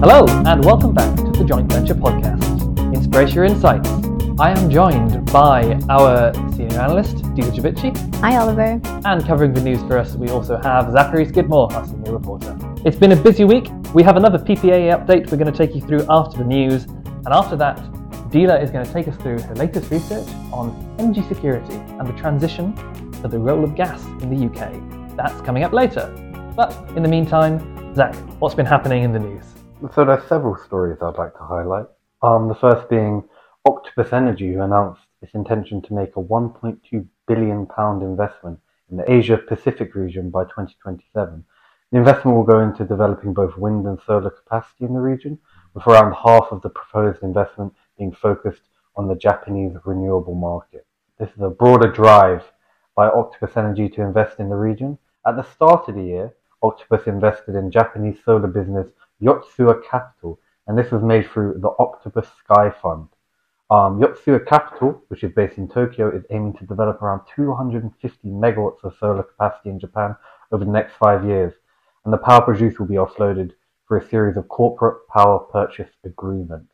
Hello, and welcome back to the Joint Venture Podcast. Inspiratia insights. I am joined by our senior analyst, Dila Cebeci, Hi, Oliver. and covering the news for us, we also have Zachary Skidmore, our senior reporter. It's been a busy week. We have another PPA update we're going to take you through after the news, and after that, Dila is going to take us through her latest research on energy security and the transition to the role of gas in the UK. That's coming up later. But in the meantime, Zach, what's been happening in the news? So there's several stories I'd like to highlight. Um, the first being Octopus Energy, who announced its intention to make a 1.2 billion pound investment in the Asia Pacific region by 2027. The investment will go into developing both wind and solar capacity in the region, with around half of the proposed investment being focused on the Japanese renewable market. This is a broader drive by Octopus Energy to invest in the region. At the start of the year, Octopus invested in Japanese solar business Yotsua Capital, and this was made through the Octopus Sky Fund. Um, Yotsua Capital, which is based in Tokyo, is aiming to develop around 250 megawatts of solar capacity in Japan over the next five years, and the power produced will be offloaded through a series of corporate power purchase agreements.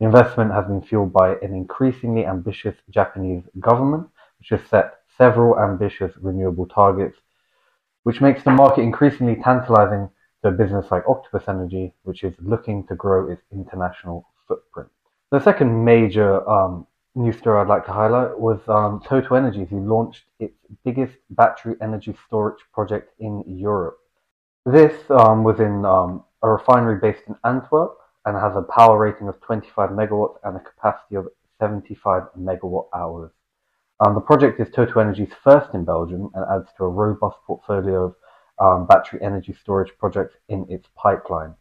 The investment has been fueled by an increasingly ambitious Japanese government, which has set several ambitious renewable targets, which makes the market increasingly tantalizing to a business like Octopus Energy, which is looking to grow its international footprint. The second major um, news story I'd like to highlight was um, Total Energies, who launched its biggest battery energy storage project in Europe. This um, was in um, a refinery based in Antwerp and has a power rating of 25 megawatts and a capacity of 75 megawatt hours. Um, the project is Total Energy's first in Belgium and adds to a robust portfolio of um, battery energy storage projects in its pipeline.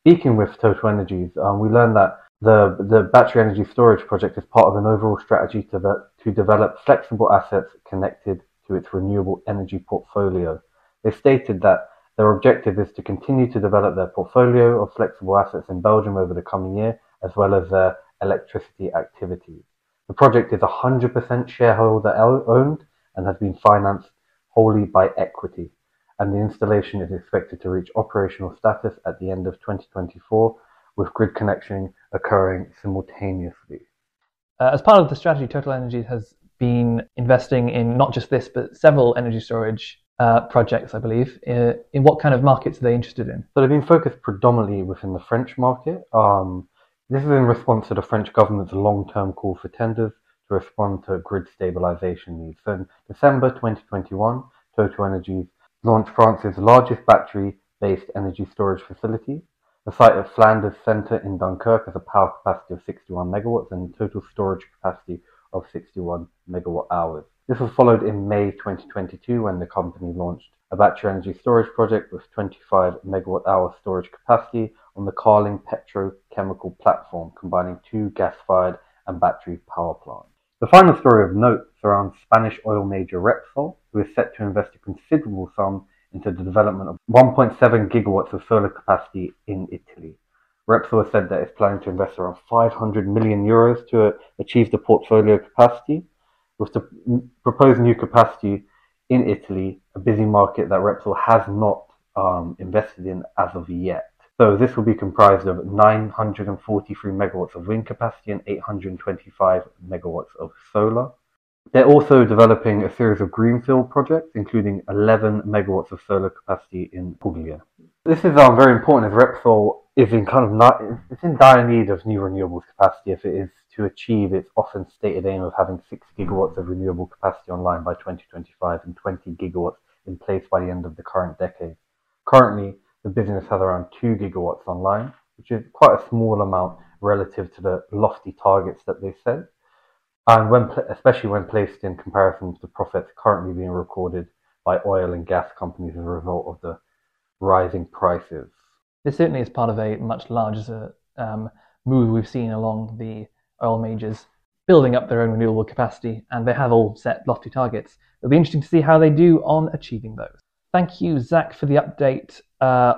Speaking with Total Energies, um, we learned that the, the battery energy storage project is part of an overall strategy to, to develop flexible assets connected to its renewable energy portfolio. They stated that their objective is to continue to develop their portfolio of flexible assets in Belgium over the coming year, as well as their electricity activities. The project is 100% shareholder owned and has been financed wholly by equity and the installation is expected to reach operational status at the end of 2024, with grid connection occurring simultaneously. Uh, as part of the strategy, Total Energies has been investing in not just this, but several energy storage uh, projects, I believe. Uh, in what kind of markets are they interested in? So they've been focused predominantly within the French market. Um, this is in response to the French government's long-term call for tenders to respond to grid stabilization needs. So in December 2021, Total Energies launched France's largest battery-based energy storage facility. The site at Flanders Centre in Dunkirk has a power capacity of 61 megawatts and total storage capacity of 61 megawatt hours. This was followed in May 2022 when the company launched a battery energy storage project with 25 megawatt hour storage capacity on the Carling petrochemical platform, combining two gas-fired and battery power plants. The final story of note surrounds Spanish oil major Repsol, who is set to invest a considerable sum into the development of 1.7 gigawatts of solar capacity in Italy. Repsol has said that it's planning to invest around 500 million euros to achieve the portfolio capacity. With to propose new capacity in Italy, a busy market that Repsol has not um, invested in as of yet. So this will be comprised of 943 megawatts of wind capacity and 825 megawatts of solar. They're also developing a series of greenfield projects, including 11 megawatts of solar capacity in Puglia. This is um, very important as Repsol is in kind of not, it's in dire need of new renewables capacity if it is to achieve its often stated aim of having 6 gigawatts of renewable capacity online by 2025 and 20 gigawatts in place by the end of the current decade. Currently, the business has around 2 gigawatts online, which is quite a small amount relative to the lofty targets that they set, and when, especially when placed in comparison to the profits currently being recorded by oil and gas companies as a result of the rising prices. This certainly is part of a much larger um, move we've seen along the oil majors building up their own renewable capacity, and they have all set lofty targets. It'll be interesting to see how they do on achieving those. Thank you, Zach, for the update uh,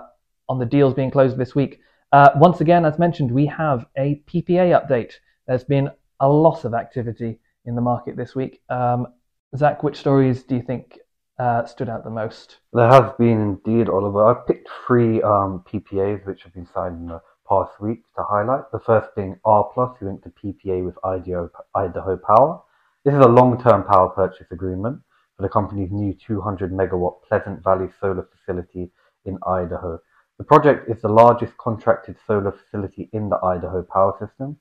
on the deals being closed this week. Uh, once again, as mentioned, we have a PPA update. There's been a lot of activity in the market this week. Um, Zach, which stories do you think uh, stood out the most? There have been indeed, Oliver. I picked three um, PPAs which have been signed in the past week to highlight. The first being rPlus, who inked a PPA with Idaho, Idaho Power. This is a long-term power purchase agreement for the company's new 200 megawatt Pleasant Valley solar facility in Idaho. The project is the largest contracted solar facility in the Idaho power system,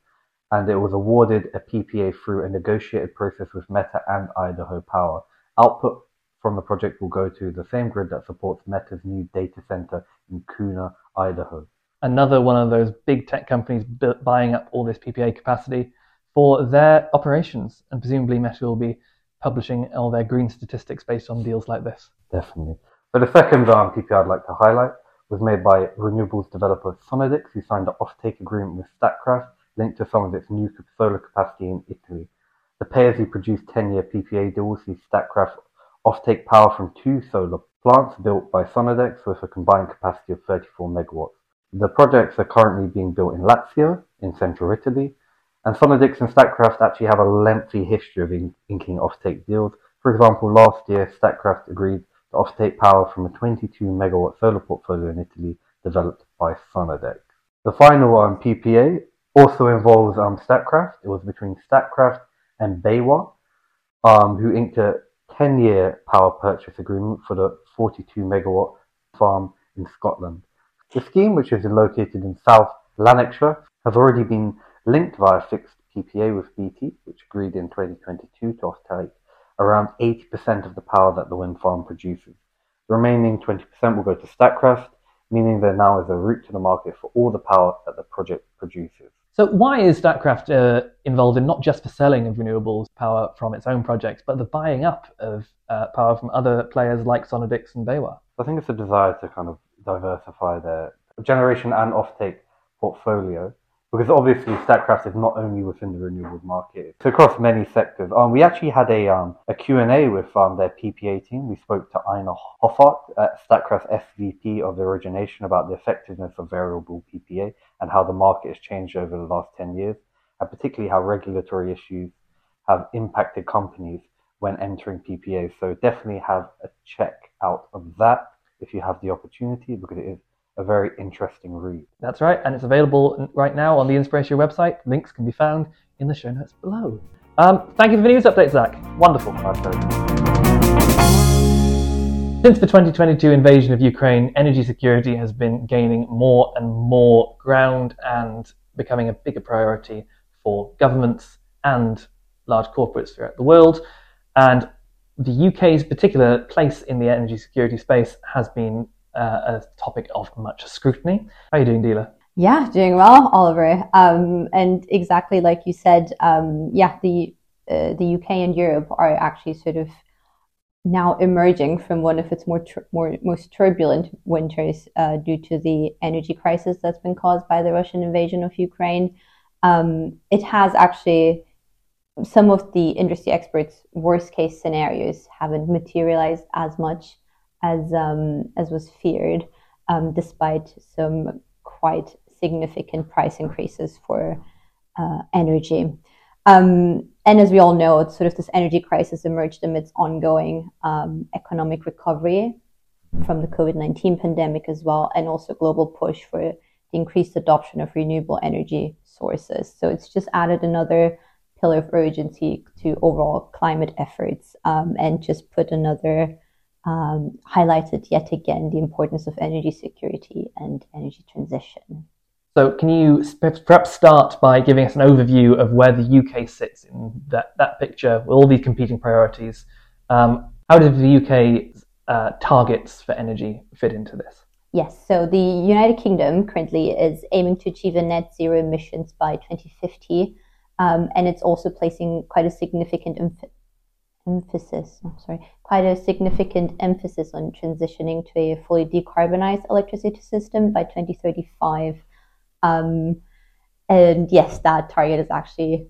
and it was awarded a PPA through a negotiated process with Meta and Idaho Power. Output from the project will go to the same grid that supports Meta's new data center in Kuna, Idaho. Another one of those big tech companies buying up all this PPA capacity for their operations, and presumably Meta will be publishing all their green statistics based on deals like this. Definitely. But the second PPA I'd like to highlight was made by renewables developer Sonnedix, who signed an offtake agreement with Statkraft linked to some of its new solar capacity in Italy. The pay-as-you-produce 10-year PPA deal will see Statkraft offtake power from two solar plants built by Sonnedix with a combined capacity of 34 megawatts. The projects are currently being built in Lazio, in central Italy, and Sonnedix and Statkraft actually have a lengthy history of inking offtake deals. For example, last year, Statkraft agreed to offtake power from a 22 megawatt solar portfolio in Italy developed by Sonnedix. The final um, PPA also involves um, Statkraft. It was between Statkraft and BayWa, um, who inked a 10-year power purchase agreement for the 42 megawatt farm in Scotland. The scheme, which is located in South Lanarkshire, has already been linked via fixed PPA with BT, which agreed in 2022 to offtake around 80% of the power that the wind farm produces. The remaining 20% will go to Statkraft, meaning there now is a route to the market for all the power that the project produces. So, why is Statkraft uh, involved in not just the selling of renewables power from its own projects, but the buying up of uh, power from other players like Sonnedix and BayWa? I think it's a desire to kind of diversify their generation and offtake portfolio because obviously Statkraft is not only within the renewables market, it's across many sectors. Um, we actually had a um, a Q&A with um, their PPA team. We spoke to Ina Hoffart, at Statkraft SVP of the origination, about the effectiveness of variable PPA and how the market has changed over the last 10 years, and particularly how regulatory issues have impacted companies when entering PPAs. So definitely have a check out of that if you have the opportunity because it is a very interesting read. That's right, and it's available right now on the Inspiratia website. Links can be found in the show notes below. Um, thank you for the news update, Zach. Wonderful. Since the 2022 invasion of Ukraine, energy security has been gaining more and more ground and becoming a bigger priority for governments and large corporates throughout the world. And the UK's particular place in the energy security space has been uh, a topic of much scrutiny. How are you doing, Dila? Yeah, doing well, Oliver. Um, and exactly like you said, um, yeah, the uh, the UK and Europe are actually sort of now emerging from one of its more, more most turbulent winters uh, due to the energy crisis that's been caused by the Russian invasion of Ukraine. Um, it has actually some of the industry experts' worst case scenarios haven't materialized as much as um, as was feared, um, despite some quite significant price increases for uh, energy. Um, and as we all know, it's sort of this energy crisis emerged amidst ongoing um, economic recovery from the COVID 19 pandemic as well, and also global push for the increased adoption of renewable energy sources. So it's just added another pillar of urgency to overall climate efforts um, and just put another um, highlighted yet again the importance of energy security and energy transition. So, can you perhaps start by giving us an overview of where the UK sits in that, that picture with all these competing priorities? Um, how do the UK's uh, targets for energy fit into this? Yes, so the United Kingdom currently is aiming to achieve a net zero emissions by 2050, um, and it's also placing quite a significant emphasis, oh, sorry, quite a significant emphasis on transitioning to a fully decarbonized electricity system by 2035. Um, and yes, that target is actually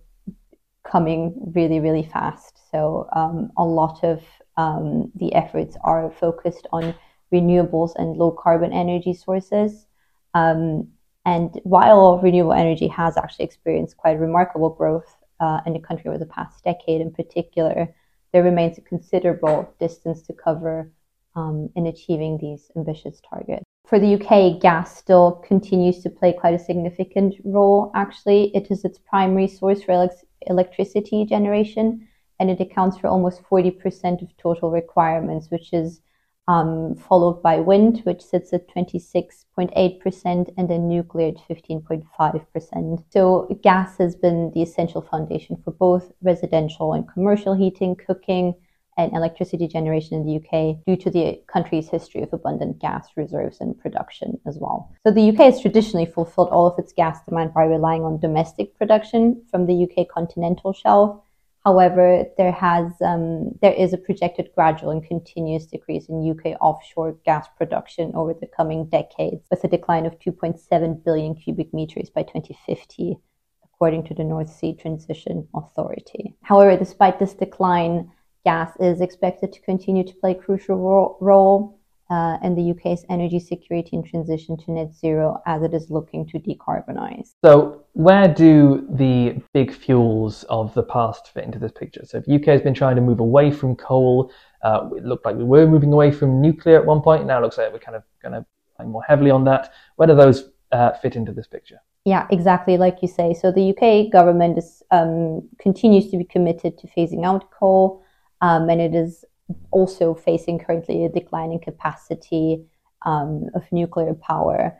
coming really, really fast. So um, a lot of um, the efforts are focused on renewables and low carbon energy sources. Um, and while renewable energy has actually experienced quite remarkable growth uh, in the country over the past decade in particular, there remains a considerable distance to cover um, in achieving these ambitious targets. For the UK, gas still continues to play quite a significant role, actually. It is its primary source for electricity generation, and it accounts for almost 40% of total requirements, which is um, followed by wind, which sits at 26.8%, and then nuclear at 15.5%. So gas has been the essential foundation for both residential and commercial heating, cooking, and electricity generation in the UK due to the country's history of abundant gas reserves and production as well. So the UK has traditionally fulfilled all of its gas demand by relying on domestic production from the UK continental shelf However, there has um, there is a projected gradual and continuous decrease in UK offshore gas production over the coming decades, with a decline of 2.7 billion cubic meters by 2050, according to the North Sea Transition Authority. However, despite this decline, gas is expected to continue to play a crucial ro- role uh, and the UK's energy security and transition to net zero as it is looking to decarbonize. So, where do the big fuels of the past fit into this picture? So, if the UK has been trying to move away from coal, uh, it looked like we were moving away from nuclear at one point. Now it looks like we're kind of going to play more heavily on that. Where do those uh, fit into this picture? Yeah, exactly like you say. So the UK government is, um, continues to be committed to phasing out coal, um, and it is also facing currently a declining capacity um, of nuclear power.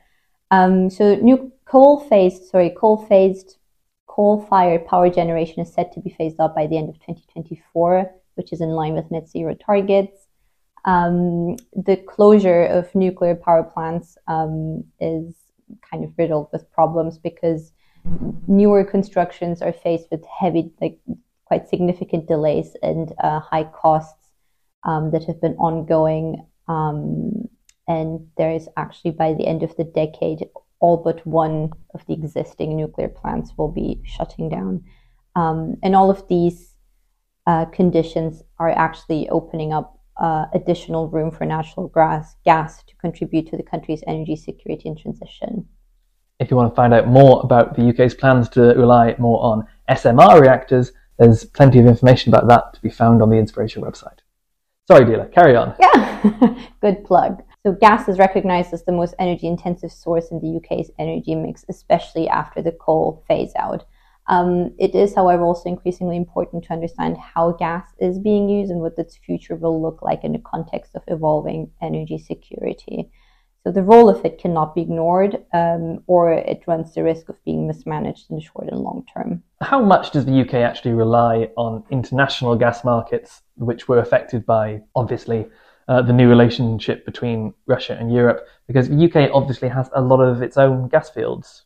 Um, so new coal phased, sorry, coal phased coal-fired power generation is set to be phased out by the end of 2024, which is in line with net zero targets. Um, the closure of nuclear power plants um, is kind of riddled with problems because newer constructions are faced with heavy, like quite significant delays and uh, high costs um, that have been ongoing. Um, and there is actually by the end of the decade, all but one of the existing nuclear plants will be shutting down. Um, and all of these uh, conditions are actually opening up uh, additional room for natural gas, gas to contribute to the country's energy security and transition. If you want to find out more about the UK's plans to rely more on SMR reactors, there's plenty of information about that to be found on the Inspiratia website. Sorry, Dila, carry on. Yeah, good plug. So, gas is recognized as the most energy intensive source in the UK's energy mix, especially after the coal phase out. Um, it is, however, also increasingly important to understand how gas is being used and what its future will look like in the context of evolving energy security. So the role of it cannot be ignored, um, or it runs the risk of being mismanaged in the short and long term. How much does the UK actually rely on international gas markets, which were affected by, obviously, uh, the new relationship between Russia and Europe? Because the UK obviously has a lot of its own gas fields.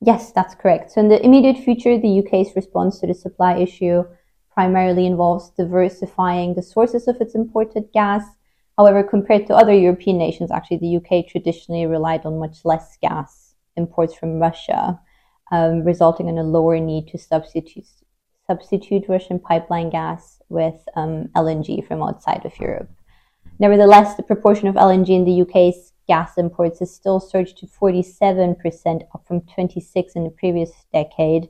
Yes, that's correct. So, in the immediate future, the UK's response to the supply issue primarily involves diversifying the sources of its imported gas However, compared to other European nations, actually the UK traditionally relied on much less gas imports from Russia, um, resulting in a lower need to substitute substitute Russian pipeline gas with um, LNG from outside of Europe. Nevertheless, the proportion of LNG in the UK's gas imports has still surged to 47%, up from 26 in the previous decade,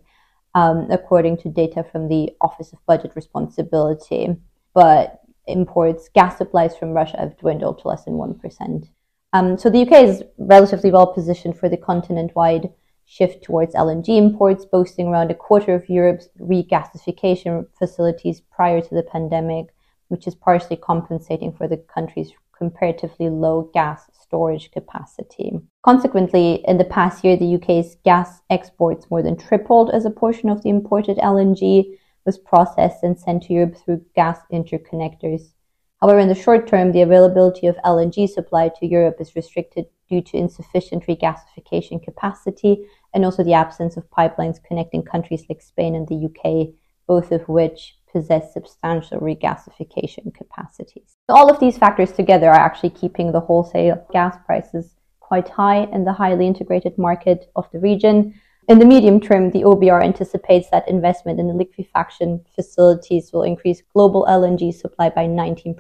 um, according to data from the Office of Budget Responsibility. But imports, gas supplies from Russia have dwindled to less than 1%. Um, so the UK is relatively well positioned for the continent wide shift towards LNG imports, boasting around a quarter of Europe's regasification facilities prior to the pandemic, which is partially compensating for the country's comparatively low gas storage capacity. Consequently, in the past year, the UK's gas exports more than tripled as a portion of the imported LNG, was processed and sent to Europe through gas interconnectors. However, in the short term, the availability of LNG supply to Europe is restricted due to insufficient regasification capacity and also the absence of pipelines connecting countries like Spain and the UK, both of which possess substantial regasification capacities. All of these factors together are actually keeping the wholesale gas prices quite high in the highly integrated market of the region, in the medium term, the OBR anticipates that investment in the liquefaction facilities will increase global LNG supply by 19%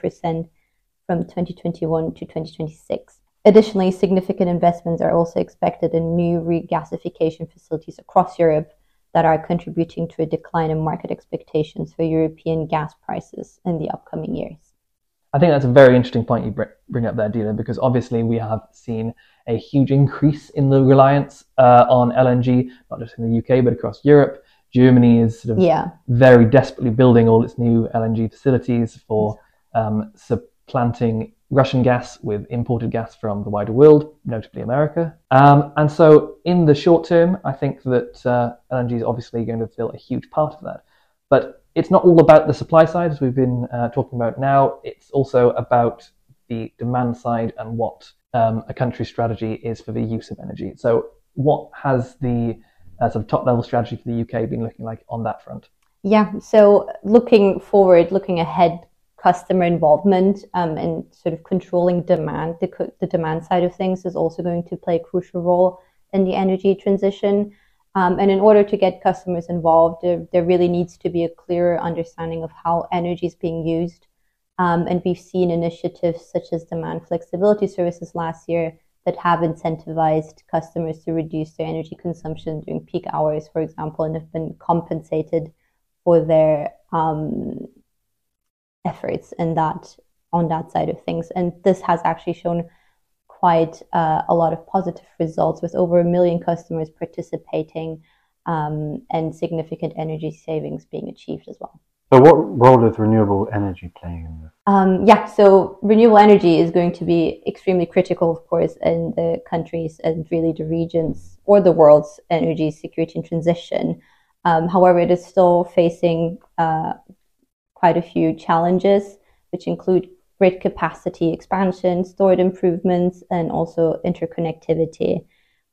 from 2021 to 2026. Additionally, significant investments are also expected in new regasification facilities across Europe, that are contributing to a decline in market expectations for European gas prices in the upcoming years. I think that's a very interesting point you bring up there, Dila, because obviously we have seen a huge increase in the reliance uh, on LNG, not just in the UK, but across Europe. Germany is sort of yeah. very desperately building all its new LNG facilities for um, supplanting Russian gas with imported gas from the wider world, notably America. Um, and so, in the short term, I think that uh, LNG is obviously going to fill a huge part of that. But it's not all about the supply side, as we've been uh, talking about now. It's also about the demand side and what um, a country's strategy is for the use of energy. So, what has the uh, sort of top level strategy for the UK been looking like on that front? Yeah, so looking forward, looking ahead, customer involvement um, and sort of controlling demand, the, the demand side of things is also going to play a crucial role in the energy transition. Um, and in order to get customers involved, there, there, really needs to be a clearer understanding of how energy is being used. Um, and we've seen initiatives such as demand flexibility services last year that have incentivized customers to reduce their energy consumption during peak hours, for example, and have been compensated for their um, efforts in that on that side of things. And this has actually shown quite uh, a lot of positive results with over a million customers participating um, and significant energy savings being achieved as well. So, what role is renewable energy playing in this? Um, yeah, so renewable energy is going to be extremely critical, of course, in the countries and really the regions or the world's energy security and transition. Um, however, it is still facing uh, quite a few challenges, which include grid capacity expansion, storage improvements, and also interconnectivity.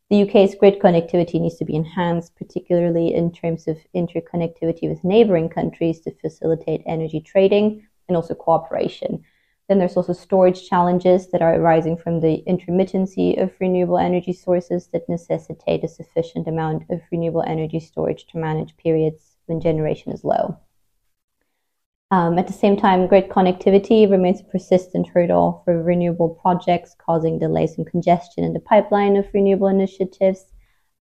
The UK's grid connectivity needs to be enhanced, particularly in terms of interconnectivity with neighboring countries to facilitate energy trading and also cooperation. Then there's also storage challenges that are arising from the intermittency of renewable energy sources that necessitate a sufficient amount of renewable energy storage to manage periods when generation is low. Um, at the same time, grid connectivity remains a persistent hurdle for renewable projects, causing delays and congestion in the pipeline of renewable initiatives.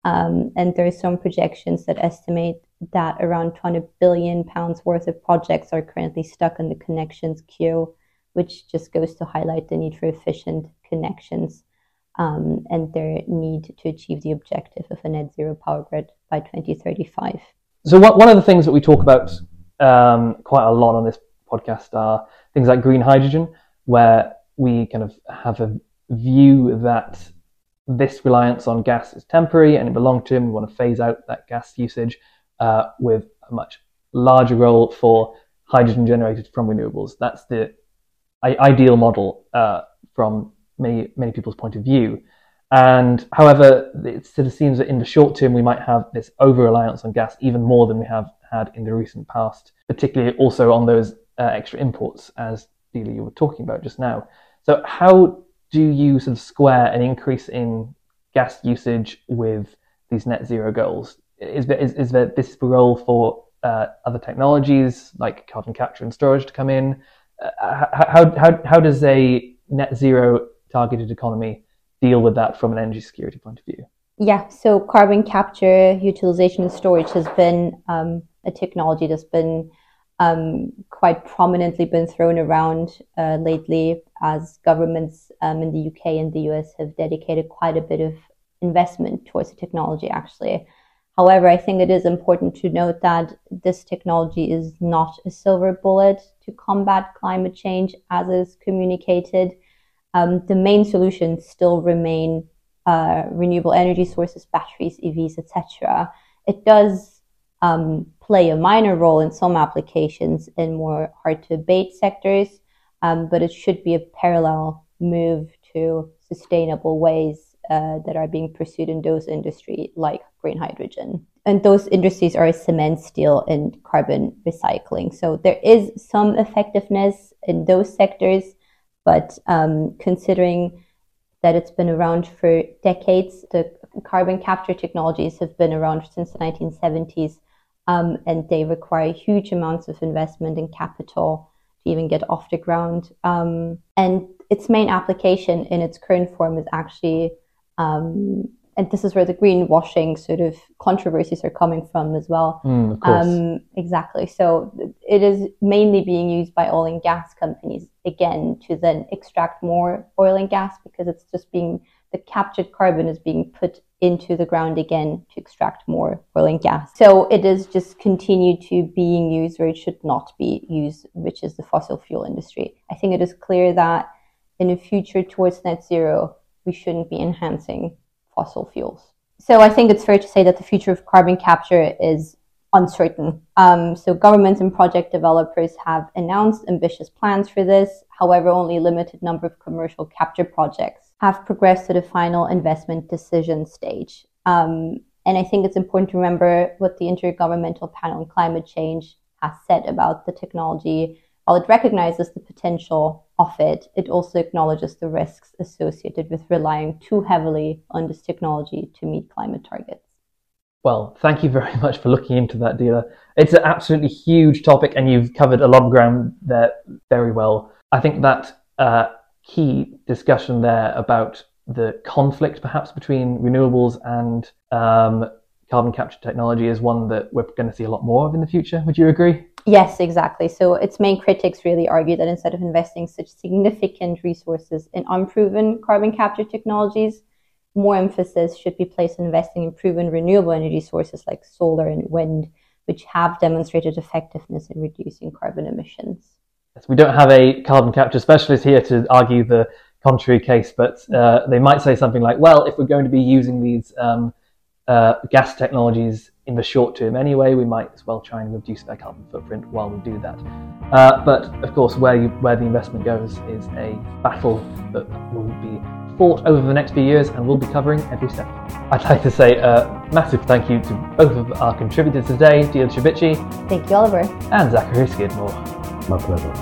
Um, and there are some projections that estimate that around 20 billion pounds worth of projects are currently stuck in the connections queue, which just goes to highlight the need for efficient connections um, and their need to achieve the objective of a net zero power grid by 2035. So, what, one of the things that we talk about um, quite a lot on this podcast are things like green hydrogen, where we kind of have a view that this reliance on gas is temporary, and in the long term, we want to phase out that gas usage uh, with a much larger role for hydrogen generated from renewables. That's the ideal model uh, from many many people's point of view. And however, it sort of seems that in the short term we might have this over reliance on gas even more than we have had in the recent past, particularly also on those uh, extra imports, as Dila you were talking about just now. So, how do you sort of square an increase in gas usage with these net zero goals? Is there, is, is there this role for uh, other technologies like carbon capture and storage to come in? Uh, how, how, how does a net zero targeted economy deal with that from an energy security point of view? Yeah, so carbon capture, utilization, and storage has been um, a technology that's been um, quite prominently been thrown around uh, lately as governments um, in the UK and the US have dedicated quite a bit of investment towards the technology, actually. However, I think it is important to note that this technology is not a silver bullet to combat climate change as is communicated. Um, the main solutions still remain uh, renewable energy sources, batteries, EVs, etc. It does um, play a minor role in some applications in more hard to abate sectors, um, but it should be a parallel move to sustainable ways uh, that are being pursued in those industries like green hydrogen. And those industries are cement, steel, and carbon recycling. So there is some effectiveness in those sectors, but um, considering that it's been around for decades, the carbon capture technologies have been around since the 1970s um, and they require huge amounts of investment and capital to even get off the ground. Um, and its main application in its current form is actually um, and this is where the greenwashing sort of controversies are coming from as well. Mm. Um, exactly. So it is mainly being used by oil and gas companies again to then extract more oil and gas because it's just being the captured carbon is being put into the ground again to extract more oil and gas. So it is just continued to being used where it should not be used, which is the fossil fuel industry. I think it is clear that in the future towards net zero, we shouldn't be enhancing fossil fuels. So I think it's fair to say that the future of carbon capture is uncertain. Um, so governments and project developers have announced ambitious plans for this. However, only a limited number of commercial capture projects have progressed to the final investment decision stage. Um, and I think it's important to remember what the Intergovernmental Panel on Climate Change has said about the technology. While it recognizes the potential of it, it also acknowledges the risks associated with relying too heavily on this technology to meet climate targets. Well, thank you very much for looking into that, Dila. It's an absolutely huge topic, and you've covered a lot of ground there very well. I think that uh, key discussion there about the conflict, perhaps, between renewables and um, carbon capture technology is one that we're going to see a lot more of in the future. Would you agree? Yes, exactly. So its main critics really argue that instead of investing such significant resources in unproven carbon capture technologies, more emphasis should be placed on investing in proven renewable energy sources like solar and wind, which have demonstrated effectiveness in reducing carbon emissions. Yes, we don't have a carbon capture specialist here to argue the contrary case, but uh, they might say something like, well, if we're going to be using these um, uh, gas technologies in the short term anyway, we might as well try and reduce their carbon footprint while we do that. Uh, but of course, where, you, where the investment goes is a battle that will be fought over the next few years and we'll be covering every step. I'd like to say a massive thank you to both of our contributors today, Dila Cebeci. Thank you, Oliver. And Zachary Skidmore. My pleasure.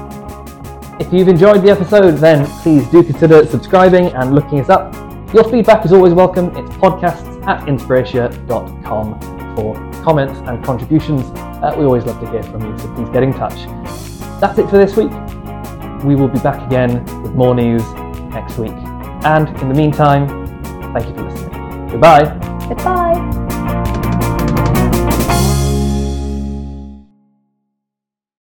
If you've enjoyed the episode, then please do consider subscribing and looking us up. Your feedback is always welcome. It's podcasts at inspiratia.com for comments and contributions. Uh, we always love to hear from you, so please get in touch. That's it for this week. We will be back again with more news next week. And in the meantime, thank you for listening. Goodbye. Goodbye.